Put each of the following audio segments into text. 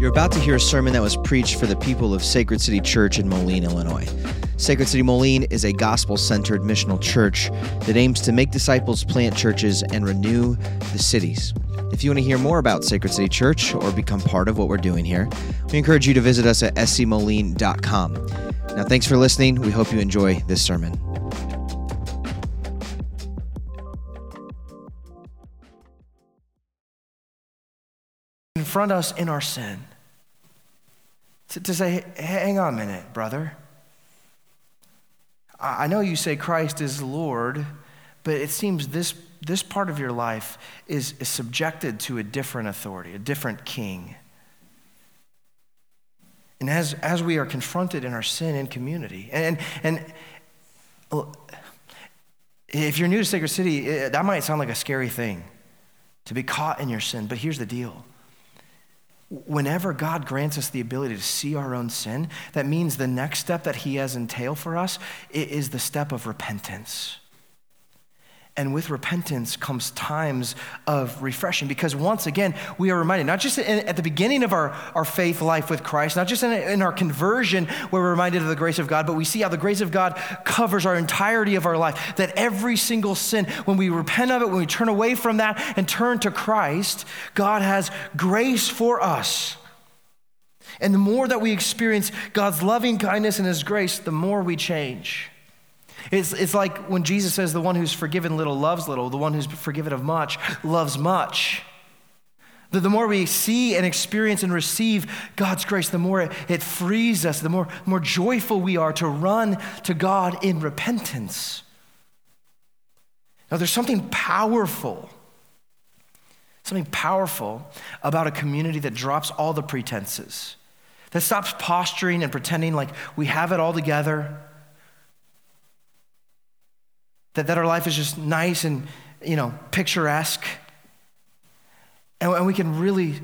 You're about to hear a sermon that was preached for the people of Sacred City Church in Moline, Illinois. Sacred City Moline is a gospel centered missional church that aims to make disciples, plant churches, and renew the cities. If you want to hear more about Sacred City Church or become part of what we're doing here, we encourage you to visit us at scmoline.com. Now, thanks for listening. We hope you enjoy this sermon. Confront us in our sin. To, to say, hang on a minute, brother. I know you say Christ is Lord, but it seems this, this part of your life is, is subjected to a different authority, a different king. And as, as we are confronted in our sin in community, and, and, and oh, if you're new to Sacred City, that might sound like a scary thing to be caught in your sin, but here's the deal whenever God grants us the ability to see our own sin, that means the next step that He has entailed for us is the step of repentance. And with repentance comes times of refreshing because once again, we are reminded, not just in, at the beginning of our, our faith life with Christ, not just in, in our conversion where we're reminded of the grace of God, but we see how the grace of God covers our entirety of our life. That every single sin, when we repent of it, when we turn away from that and turn to Christ, God has grace for us. And the more that we experience God's loving kindness and His grace, the more we change. It's, it's like when Jesus says, The one who's forgiven little loves little, the one who's forgiven of much loves much. The, the more we see and experience and receive God's grace, the more it, it frees us, the more, more joyful we are to run to God in repentance. Now, there's something powerful, something powerful about a community that drops all the pretenses, that stops posturing and pretending like we have it all together that, that our life is just nice and, you know, picturesque. And, and we can really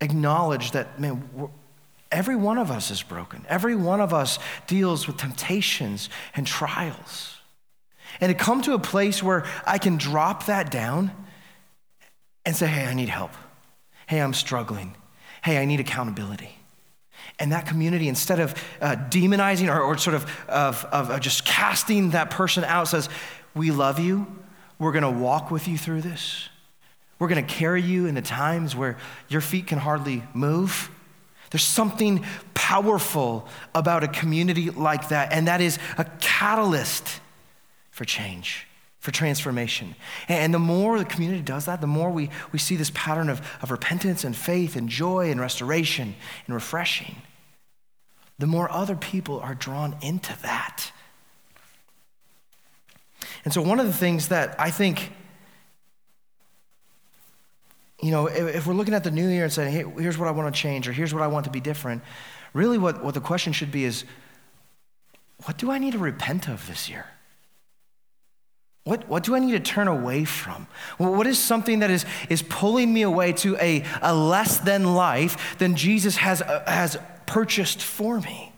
acknowledge that, man, every one of us is broken. Every one of us deals with temptations and trials. And to come to a place where I can drop that down and say, hey, I need help. Hey, I'm struggling. Hey, I need accountability. And that community, instead of uh, demonizing or, or sort of, of, of just casting that person out, says, We love you. We're going to walk with you through this. We're going to carry you in the times where your feet can hardly move. There's something powerful about a community like that, and that is a catalyst for change for transformation. And the more the community does that, the more we, we see this pattern of, of repentance and faith and joy and restoration and refreshing, the more other people are drawn into that. And so, one of the things that I think, you know, if, if we're looking at the new year and saying, hey, here's what I want to change or here's what I want to be different, really what, what the question should be is, what do I need to repent of this year? What, what do I need to turn away from? What is something that is, is pulling me away to a, a less than life than Jesus has, uh, has purchased for me?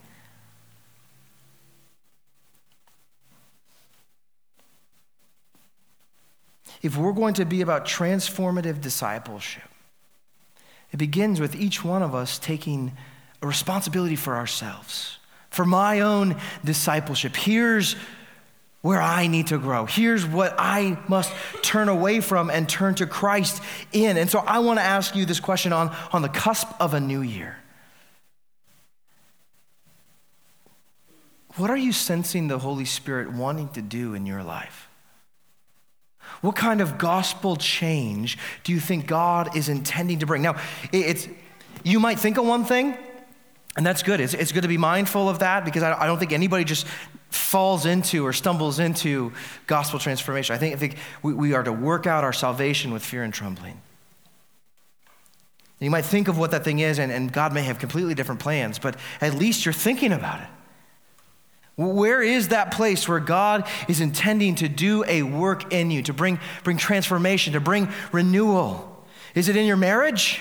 If we're going to be about transformative discipleship, it begins with each one of us taking a responsibility for ourselves, for my own discipleship. Here's where I need to grow. Here's what I must turn away from and turn to Christ in. And so I want to ask you this question on, on the cusp of a new year. What are you sensing the Holy Spirit wanting to do in your life? What kind of gospel change do you think God is intending to bring? Now, it's, you might think of one thing, and that's good. It's, it's good to be mindful of that because I, I don't think anybody just falls into or stumbles into gospel transformation. I think, I think we, we are to work out our salvation with fear and trembling. You might think of what that thing is, and, and God may have completely different plans, but at least you're thinking about it. Where is that place where God is intending to do a work in you, to bring, bring transformation, to bring renewal? Is it in your marriage?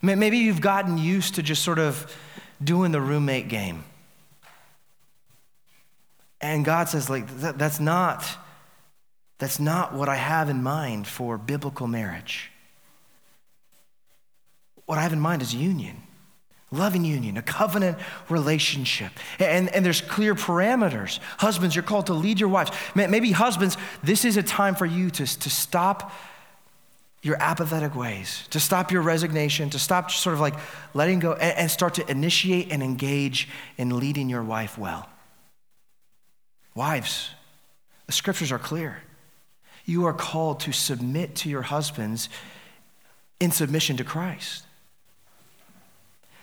Maybe you've gotten used to just sort of doing the roommate game. And God says, like, that, that's not, that's not what I have in mind for biblical marriage. what I have in mind is union, loving union, a covenant relationship. And, and there's clear parameters. Husbands, you're called to lead your wives. Maybe husbands, this is a time for you to, to stop your apathetic ways, to stop your resignation, to stop sort of like letting go and, and start to initiate and engage in leading your wife well. Wives, the scriptures are clear. You are called to submit to your husbands in submission to Christ.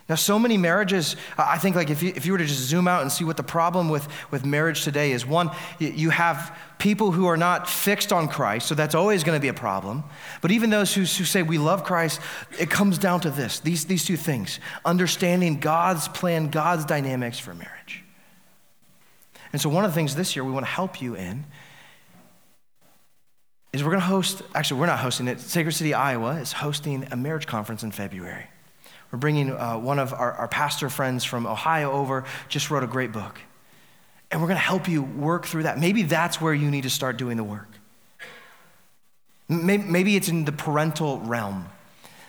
Now, so many marriages, I think like if you, if you were to just zoom out and see what the problem with, with marriage today is, one, you have people who are not fixed on Christ, so that's always going to be a problem. But even those who, who say we love Christ, it comes down to this, these, these two things, understanding God's plan, God's dynamics for marriage. And so one of the things this year we want to help you in is we're going to host, actually, we're not hosting it. Sacred City, Iowa is hosting a marriage conference in February. We're bringing uh, one of our, our pastor friends from Ohio over, just wrote a great book. And we're going to help you work through that. Maybe that's where you need to start doing the work. Maybe, maybe it's in the parental realm.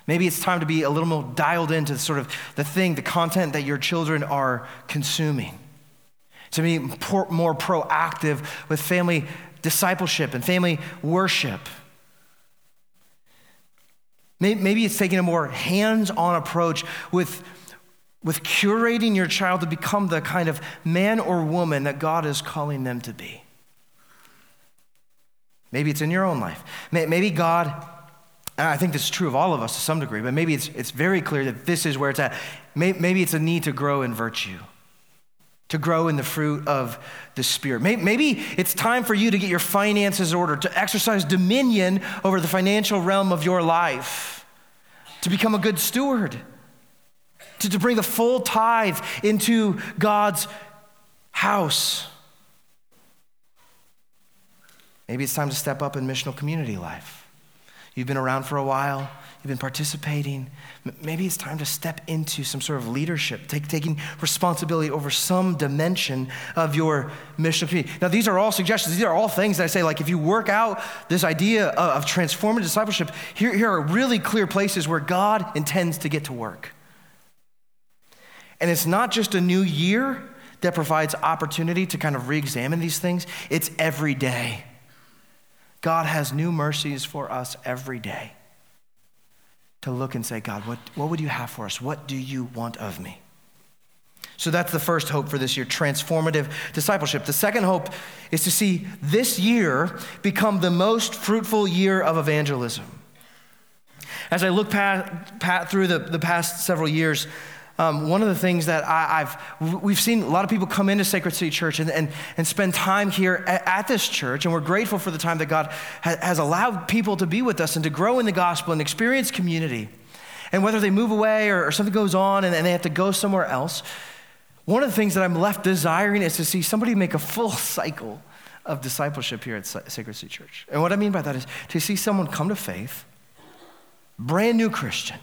Maybe it's time to be a little more dialed into sort of the thing, the content that your children are consuming. To be more proactive with family discipleship and family worship. Maybe it's taking a more hands on approach with, with curating your child to become the kind of man or woman that God is calling them to be. Maybe it's in your own life. Maybe God, I think this is true of all of us to some degree, but maybe it's, it's very clear that this is where it's at. Maybe it's a need to grow in virtue to grow in the fruit of the Spirit. Maybe it's time for you to get your finances ordered, to exercise dominion over the financial realm of your life, to become a good steward, to, to bring the full tithe into God's house. Maybe it's time to step up in missional community life. You've been around for a while, you've been participating. Maybe it's time to step into some sort of leadership, take, taking responsibility over some dimension of your mission community. Now, these are all suggestions. These are all things that I say, like, if you work out this idea of, of transformative discipleship, here, here are really clear places where God intends to get to work. And it's not just a new year that provides opportunity to kind of re examine these things, it's every day. God has new mercies for us every day to look and say, God, what, what would you have for us? What do you want of me? So that's the first hope for this year transformative discipleship. The second hope is to see this year become the most fruitful year of evangelism. As I look pat, pat through the, the past several years, um, one of the things that I, have we've seen a lot of people come into Sacred City Church and, and, and spend time here at, at this church, and we're grateful for the time that God ha, has allowed people to be with us and to grow in the gospel and experience community. And whether they move away or, or something goes on and, and they have to go somewhere else, one of the things that I'm left desiring is to see somebody make a full cycle of discipleship here at Sacred City Church. And what I mean by that is to see someone come to faith, brand new Christian,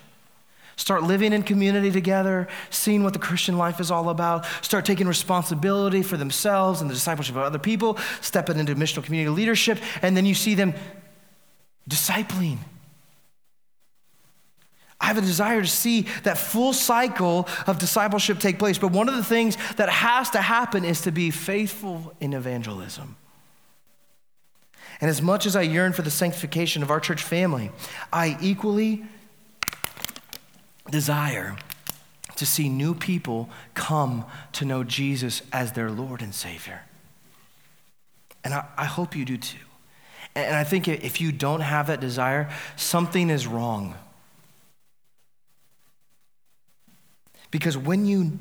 Start living in community together, seeing what the Christian life is all about. Start taking responsibility for themselves and the discipleship of other people. Stepping into missional community leadership. And then you see them discipling. I have a desire to see that full cycle of discipleship take place. But one of the things that has to happen is to be faithful in evangelism. And as much as I yearn for the sanctification of our church family, I equally desire to see new people come to know Jesus as their Lord and Savior. And I, I hope you do too. And, I think if you don't have that desire, something is wrong. Because when you,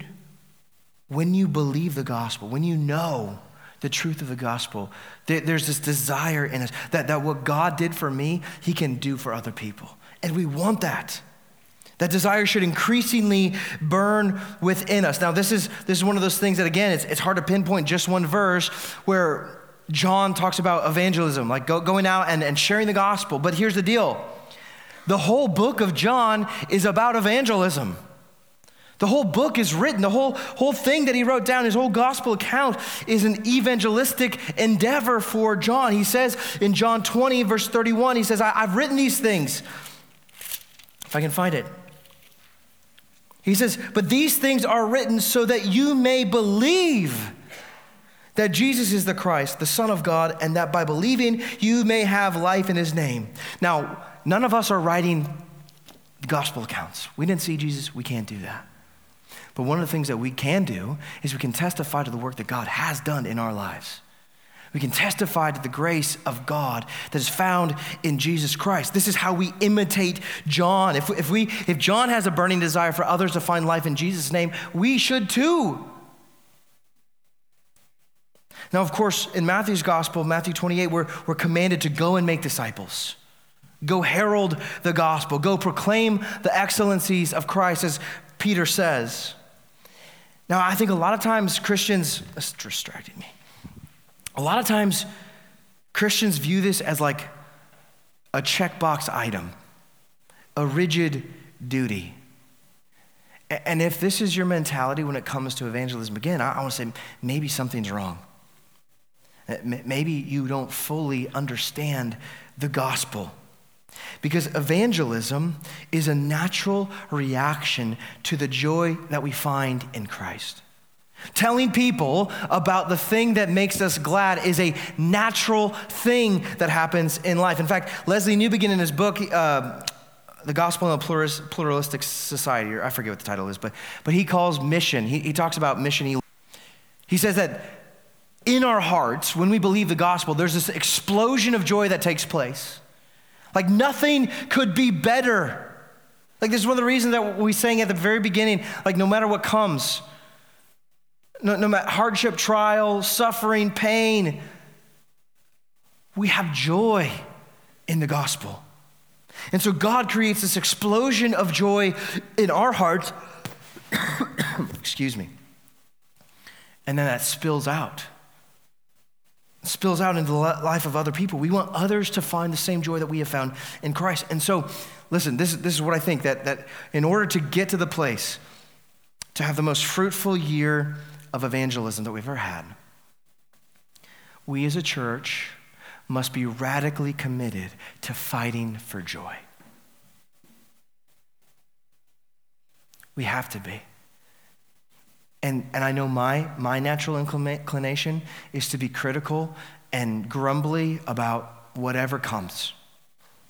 when you believe the gospel, when you know the truth of the gospel, there's this desire in us that, that what God did for me, He can do for other people. And we want that. That desire should increasingly burn within us. Now, this is, this is one of those things that, again, it's, it's hard to pinpoint just one verse where John talks about evangelism, like go, going out and, and sharing the gospel. But here's the deal the whole book of John is about evangelism. The whole book is written, the whole, whole thing that he wrote down, his whole gospel account is an evangelistic endeavor for John. He says in John 20, verse 31, he says, I've written these things. If I can find it. He says, But these things are written so that you may believe that Jesus is the Christ, the Son of God, and that by believing you may have life in his name. Now, none of us are writing gospel accounts. We didn't see Jesus, we can't do that. But one of the things that we can do is we can testify to the work that God has done in our lives. We can testify to the grace of God that is found in Jesus Christ. This is how we imitate John. If, if, we, if John has a burning desire for others to find life in Jesus' name, we should too. Now, of course, in Matthew's gospel, Matthew 28, we're, we're commanded to go and make disciples. Go herald the gospel. Go proclaim the excellencies of Christ, as Peter says. Now, I think a lot of times Christians, this distracted me. A lot of times Christians view this as like a checkbox item, a rigid duty. And if this is your mentality when it comes to evangelism, again, I, want to say maybe something's wrong. Maybe you don't fully understand the gospel. Because evangelism is a natural reaction to the joy that we find in Christ. Telling people about the thing that makes us glad is a natural thing that happens in life. In fact, Lesslie Newbigin in his book, uh, The Gospel in a Pluralistic Society, or I forget what the title is, but, but he calls mission, he, he talks about mission. He, he says that in our hearts, when we believe the gospel, there's this explosion of joy that takes place. Like nothing could be better. Like this is one of the reasons that we sang at the very beginning, like no matter what comes, no, no matter hardship, trial, suffering, pain, we have joy in the gospel. And so God creates this explosion of joy in our hearts. Excuse me. And then that spills out spills out into the life of other people. We want others to find the same joy that we have found in Christ. And so, listen, this, this is what I think that, that in order to get to the place to have the most fruitful year of evangelism that we've ever had, we as a church must be radically committed to fighting for joy. We have to be. And, and I know my, my natural inclination is to be critical and grumbly about whatever comes.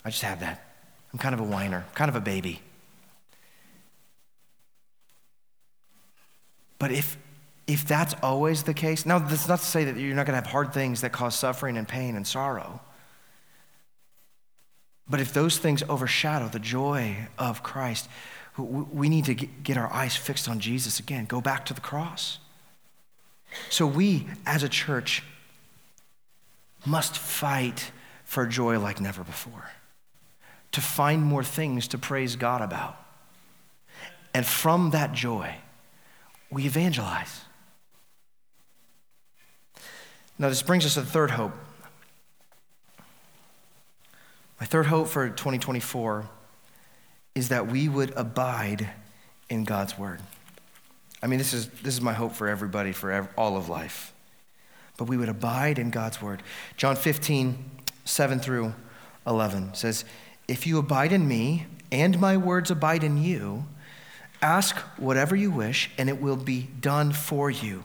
I just have that. I'm kind of a whiner, kind of a baby. But if, if that's always the case, now that's not to say that you're not going to have hard things that cause suffering and pain and sorrow. But if those things overshadow the joy of Christ, we need to get our eyes fixed on Jesus again, go back to the cross. So we, as a church, must fight for joy like never before, to find more things to praise God about. And from that joy, we evangelize. Now, this brings us to the third hope. My third hope for 2024 is that we would abide in God's word. I mean, this is, this is my hope for everybody, for ev- all of life. But we would abide in God's word. John 15, 7 through 11 says, If you abide in me and my words abide in you, ask whatever you wish and it will be done for you.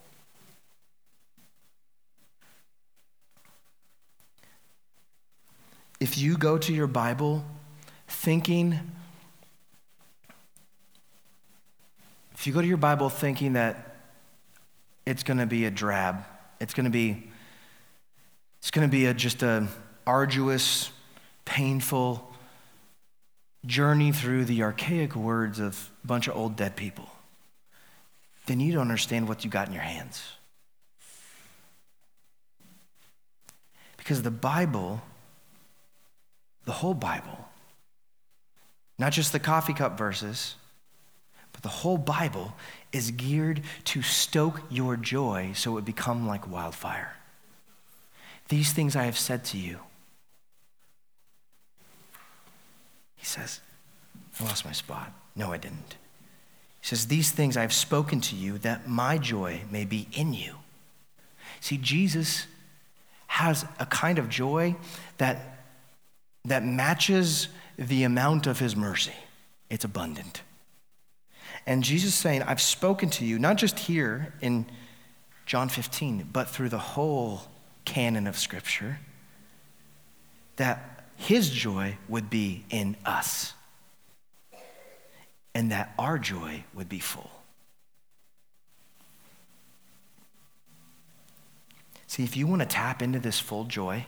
If you go to your Bible thinking If you go to your Bible thinking that it's going to be a drab, it's going to be it's going to be a, just a arduous, painful journey through the archaic words of a bunch of old dead people, then you don't understand what you got in your hands. Because the Bible, the whole Bible, not just the coffee cup verses, But the whole Bible is geared to stoke your joy so it become like wildfire. These things I have said to you. He says, I lost my spot. No, I didn't. He says, These things I have spoken to you that my joy may be in you. See, Jesus has a kind of joy that, that matches the amount of his mercy. It's abundant. And Jesus saying, I've spoken to you, not just here in John 15, but through the whole canon of Scripture, that his joy would be in us and that our joy would be full. See, if you want to tap into this full joy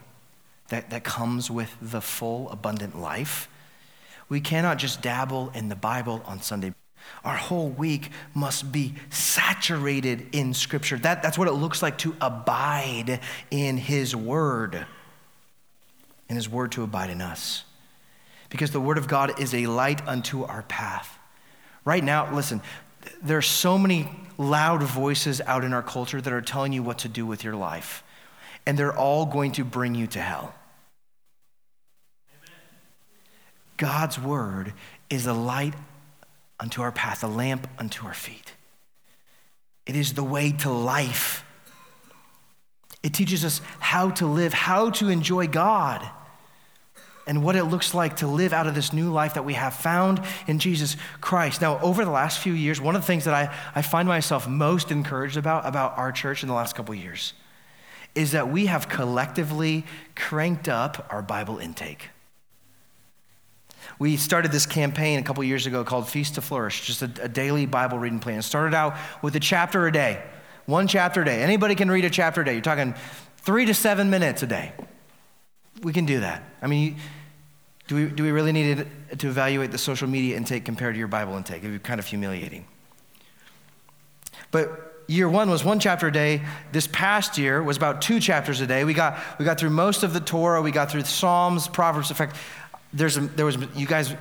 that, that comes with the full, abundant life, we cannot just dabble in the Bible on Sunday. Our whole week must be saturated in Scripture. That, that's what it looks like to abide in His Word, and His Word to abide in us. Because the Word of God is a light unto our path. Right now, listen, there are so many loud voices out in our culture that are telling you what to do with your life, and they're all going to bring you to hell. God's Word is a light unto our path, a lamp unto our feet. It is the way to life. It teaches us how to live, how to enjoy God, and what it looks like to live out of this new life that we have found in Jesus Christ. Now, over the last few years, one of the things that I, I find myself most encouraged about, about our church in the last couple years, is that we have collectively cranked up our Bible intake. We started this campaign a couple years ago called Feast to Flourish, just a, a, daily Bible reading plan. It started out with a chapter a day, one chapter a day. Anybody can read a chapter a day. You're talking three to seven minutes a day. We can do that. I mean, do we, do we really need to evaluate the social media intake compared to your Bible intake? It would be kind of humiliating. But year one was one chapter a day. This past year was about two chapters a day. We got, we got through most of the Torah. We got through Psalms, Proverbs. In fact, there's a, there was, you guys,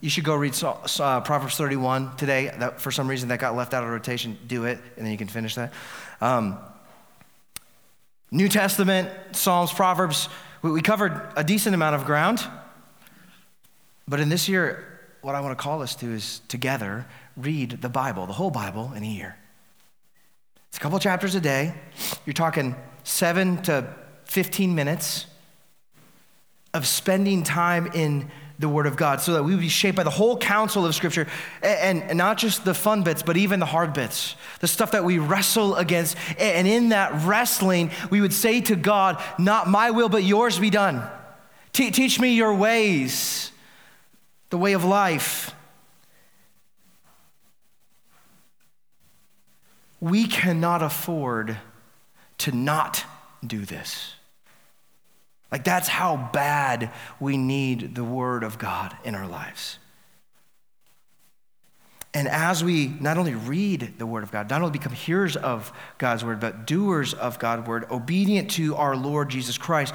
you should go read uh, Proverbs 31 today. That, for some reason, that got left out of rotation. Do it, and then you can finish that. Um, New Testament, Psalms, Proverbs. We, we covered a decent amount of ground. But in this year, what I want to call us to is together read the Bible, the whole Bible, in a year. It's a couple chapters a day. You're talking seven to 15 minutes of spending time in the Word of God so that we would be shaped by the whole counsel of Scripture and, and, not just the fun bits, but even the hard bits, the stuff that we wrestle against. And in that wrestling, we would say to God, Not my will, but yours be done. Te- teach me your ways, the way of life. We cannot afford to not do this. Like, that's how bad we need the Word of God in our lives. And as we not only read the Word of God, not only become hearers of God's Word, but doers of God's Word, obedient to our Lord Jesus Christ,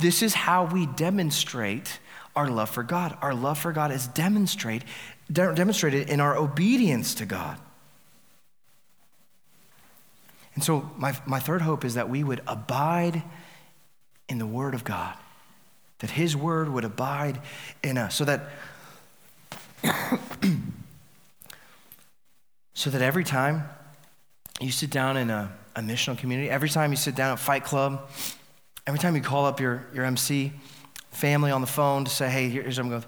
this is how we demonstrate our love for God. Our love for God is demonstrate, de- demonstrated in our obedience to God. And so, my, my third hope is that we would abide in the Word of God, that His Word would abide in us, so that. so that every time you sit down in a, a missional community, every time you sit down at Fight Club, every time you call up your, your MC family on the phone to say, hey, here's what I'm going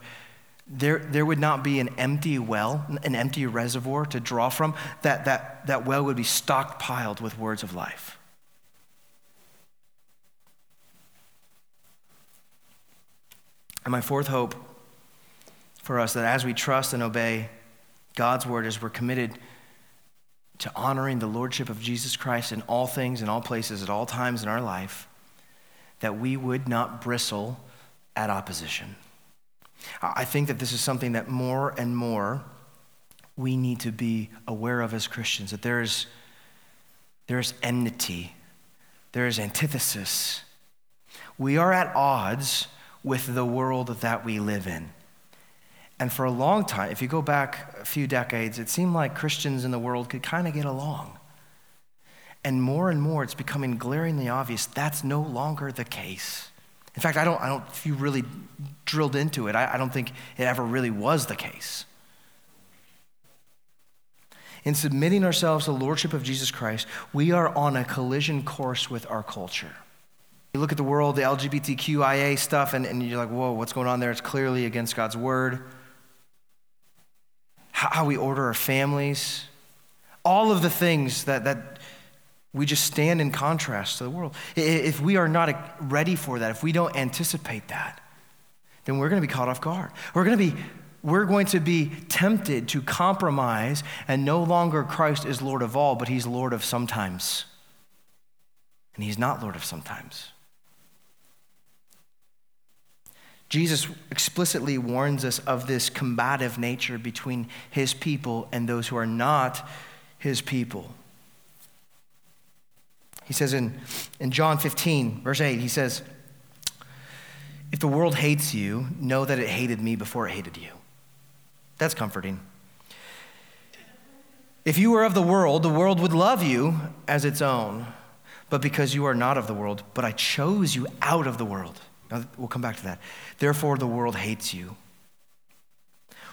there, there would not be an empty well, an empty reservoir to draw from. That, that, that well would be stockpiled with words of life. And my fourth hope for us that as we trust and obey God's word, as we're committed to honoring the lordship of Jesus Christ in all things, in all places, at all times in our life, that we would not bristle at opposition. I think that this is something that more and more we need to be aware of as Christians, that there's, there's enmity, there is antithesis. We are at odds with the world that we live in. And for a long time, if you go back a few decades, it seemed like Christians in the world could kind of get along. And more and more, it's becoming glaringly obvious that's no longer the case. In fact, I don't, I don't if you really drilled into it, I, I don't think it ever really was the case. In submitting ourselves to the Lordship of Jesus Christ, we are on a collision course with our culture. You look at the world, the LGBTQIA stuff, and, and you're like, whoa, what's going on there? It's clearly against God's word. How, how we order our families, all of the things that, that we just stand in contrast to the world. If we are not ready for that, if we don't anticipate that, then we're going to be caught off guard. We're going to be we're going to be tempted to compromise and no longer Christ is Lord of all, but he's Lord of sometimes. And he's not Lord of sometimes. Jesus explicitly warns us of this combative nature between his people and those who are not his people. He says in, in John 15, verse 8, he says, If the world hates you, know that it hated me before it hated you. That's comforting. If you were of the world, the world would love you as its own. But because you are not of the world, but I chose you out of the world. Now, we'll come back to that. Therefore, the world hates you.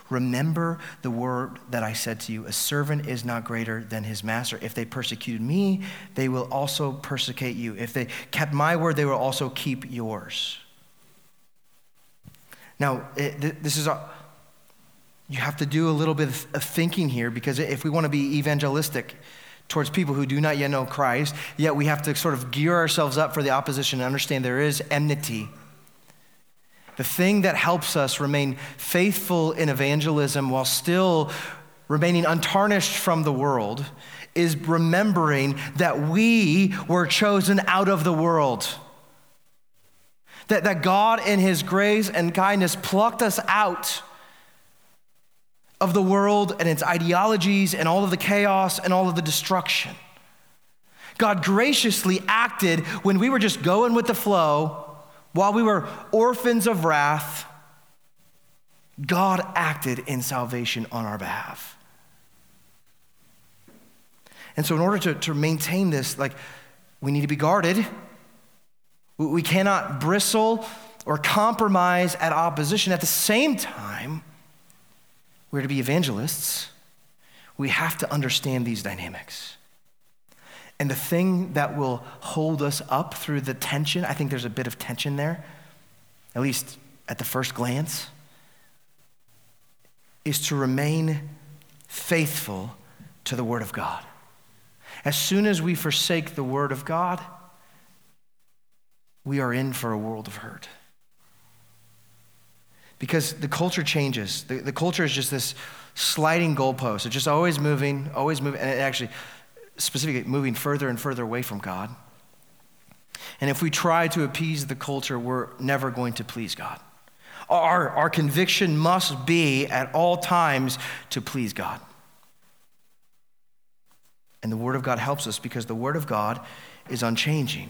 Remember the word that I said to you a servant is not greater than his master. If they persecuted me, they will also persecute you. If they kept my word, they will also keep yours. Now, it, this is a, you have to do a little bit of thinking here because if we want to be evangelistic towards people who do not yet know Christ, yet we have to sort of gear ourselves up for the opposition and understand there is enmity the thing that helps us remain faithful in evangelism while still remaining untarnished from the world is remembering that we were chosen out of the world. That, that God, in His grace and kindness, plucked us out of the world and its ideologies and all of the chaos and all of the destruction. God graciously acted when we were just going with the flow while we were orphans of wrath, God acted in salvation on our behalf. And so, in order to, to maintain this, like, we need to be guarded. We cannot bristle or compromise at opposition. At the same time, we're to be evangelists. We have to understand these dynamics. And the thing that will hold us up through the tension, I think there's a bit of tension there, at least at the first glance, is to remain faithful to the Word of God. As soon as we forsake the Word of God, we are in for a world of hurt. Because the culture changes. The, the culture is just this sliding goalpost. It's just always moving, always moving. And it actually, specifically moving further and further away from God. And if we try to appease the culture, we're never going to please God. Our, our conviction must be at all times to please God. And the Word of God helps us because the Word of God is unchanging.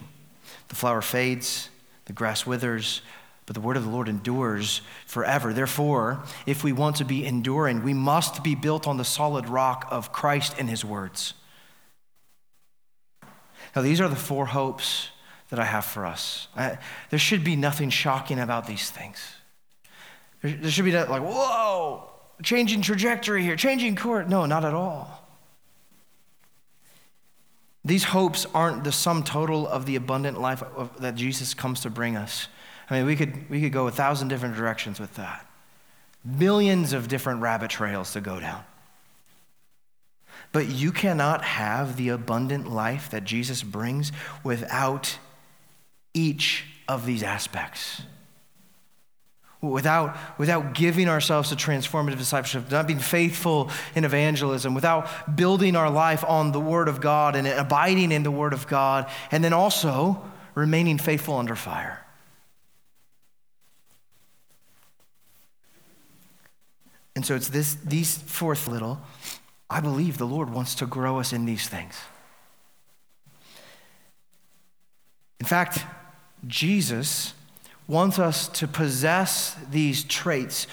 The flower fades, the grass withers, but the Word of the Lord endures forever. Therefore, if we want to be enduring, we must be built on the solid rock of Christ and His words. Now, these are the four hopes that I have for us. I, there should be nothing shocking about these things. There, there should be like, whoa, changing trajectory here, changing course. No, not at all. These hopes aren't the sum total of the abundant life of, that Jesus comes to bring us. I mean, we could, we could go a thousand different directions with that. Millions of different rabbit trails to go down. But you cannot have the abundant life that Jesus brings without each of these aspects. Without, without giving ourselves to transformative discipleship, not being faithful in evangelism, without building our life on the Word of God and abiding in the Word of God, and then also remaining faithful under fire. And so it's this, these fourth little I believe the Lord wants to grow us in these things. In fact, Jesus wants us to possess these traits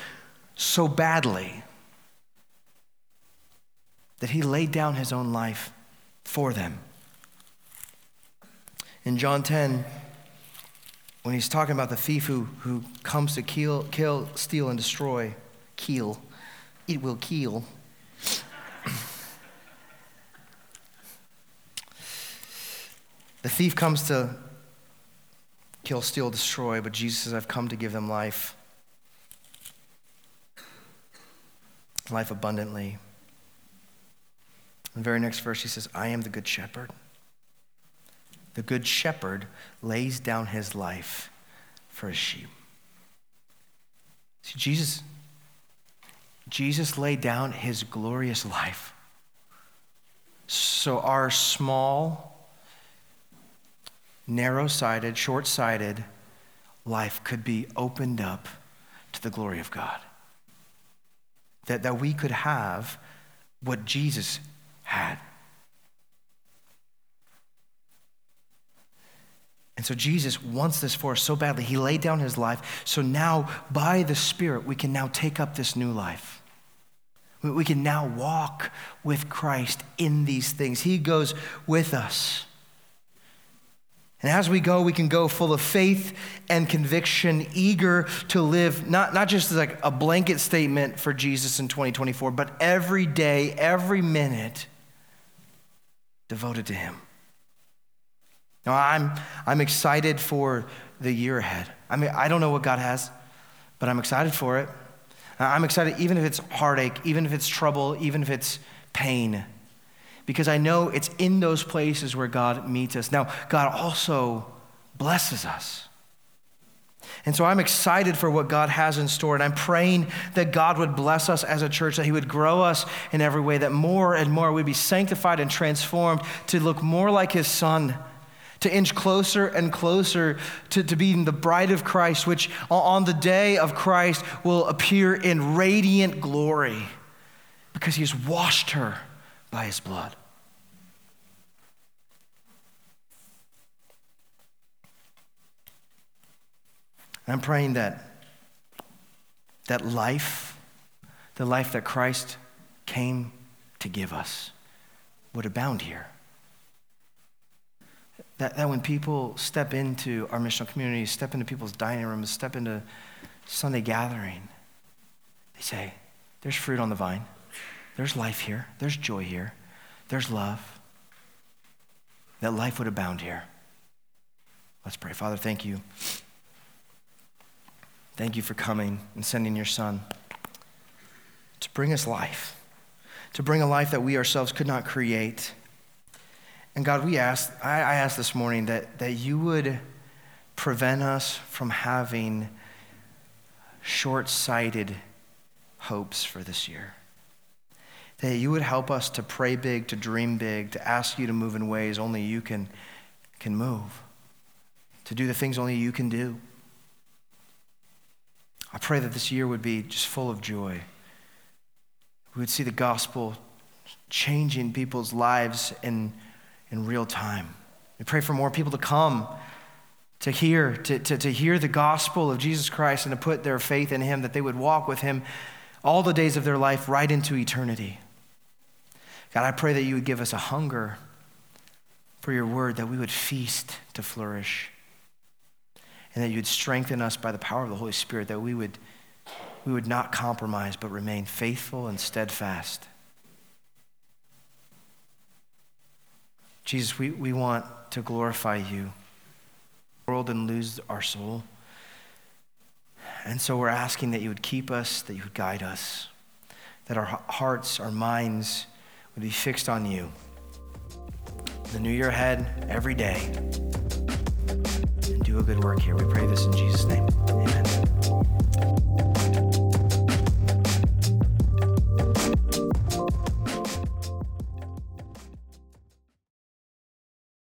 so badly that he laid down his own life for them. In John 10, when he's talking about the thief who, who comes to kill, kill, steal, and destroy, kill, it will kill. The thief comes to kill, steal, destroy, but Jesus says, I've come to give them life. Life abundantly. In the very next verse, he says, I am the good shepherd. The good shepherd lays down his life for his sheep. See, Jesus, Jesus laid down his glorious life. So our small, narrow sighted, short sighted life could be opened up to the glory of God. That, that we could have what Jesus had. And so Jesus wants this for us so badly. He laid down his life. So now, by the Spirit, we can now take up this new life. We can now walk with Christ in these things. He goes with us. And as we go, we can go full of faith and conviction, eager to live, not, not just like a blanket statement for Jesus in 2024, but every day, every minute devoted to Him. Now, I'm, I'm excited for the year ahead. I mean, I don't know what God has, but I'm excited for it. I'm excited even if it's heartache, even if it's trouble, even if it's pain, because I know it's in those places where God meets us. Now, God also blesses us. And so I'm excited for what God has in store. And I'm praying that God would bless us as a church, that He would grow us in every way, that more and more we'd be sanctified and transformed to look more like His Son to inch closer and closer to, to being the bride of Christ, which on the day of Christ will appear in radiant glory because he has washed her by his blood. I'm praying that that life, the life that Christ came to give us, would abound here. That, that when people step into our missional community, step into people's dining rooms, step into Sunday gathering, they say, There's fruit on the vine. There's life here. There's joy here. There's love. That life would abound here. Let's pray. Father, thank you. Thank you for coming and sending your Son to bring us life, to bring a life that we ourselves could not create. And God, we ask, I, I ask this morning that, that you would prevent us from having short sighted hopes for this year. That you would help us to pray big, to dream big, to ask you to move in ways only you can, can move, to do the things only you can do. I pray that this year would be just full of joy. We would see the gospel changing people's lives in in real time. We pray for more people to come to hear, to, to, to hear the gospel of Jesus Christ and to put their faith in Him, that they would walk with Him all the days of their life right into eternity. God, I pray that you would give us a hunger for your word, that we would feast to flourish, and that you would strengthen us by the power of the Holy Spirit, that we would, we would not compromise but remain faithful and steadfast. Jesus, we, we want to glorify you world and lose our soul. And so we're asking that you would keep us, that you would guide us, that our hearts, our minds would be fixed on you. The new year ahead, every day. And do a good work here. We pray this in Jesus' name. Amen.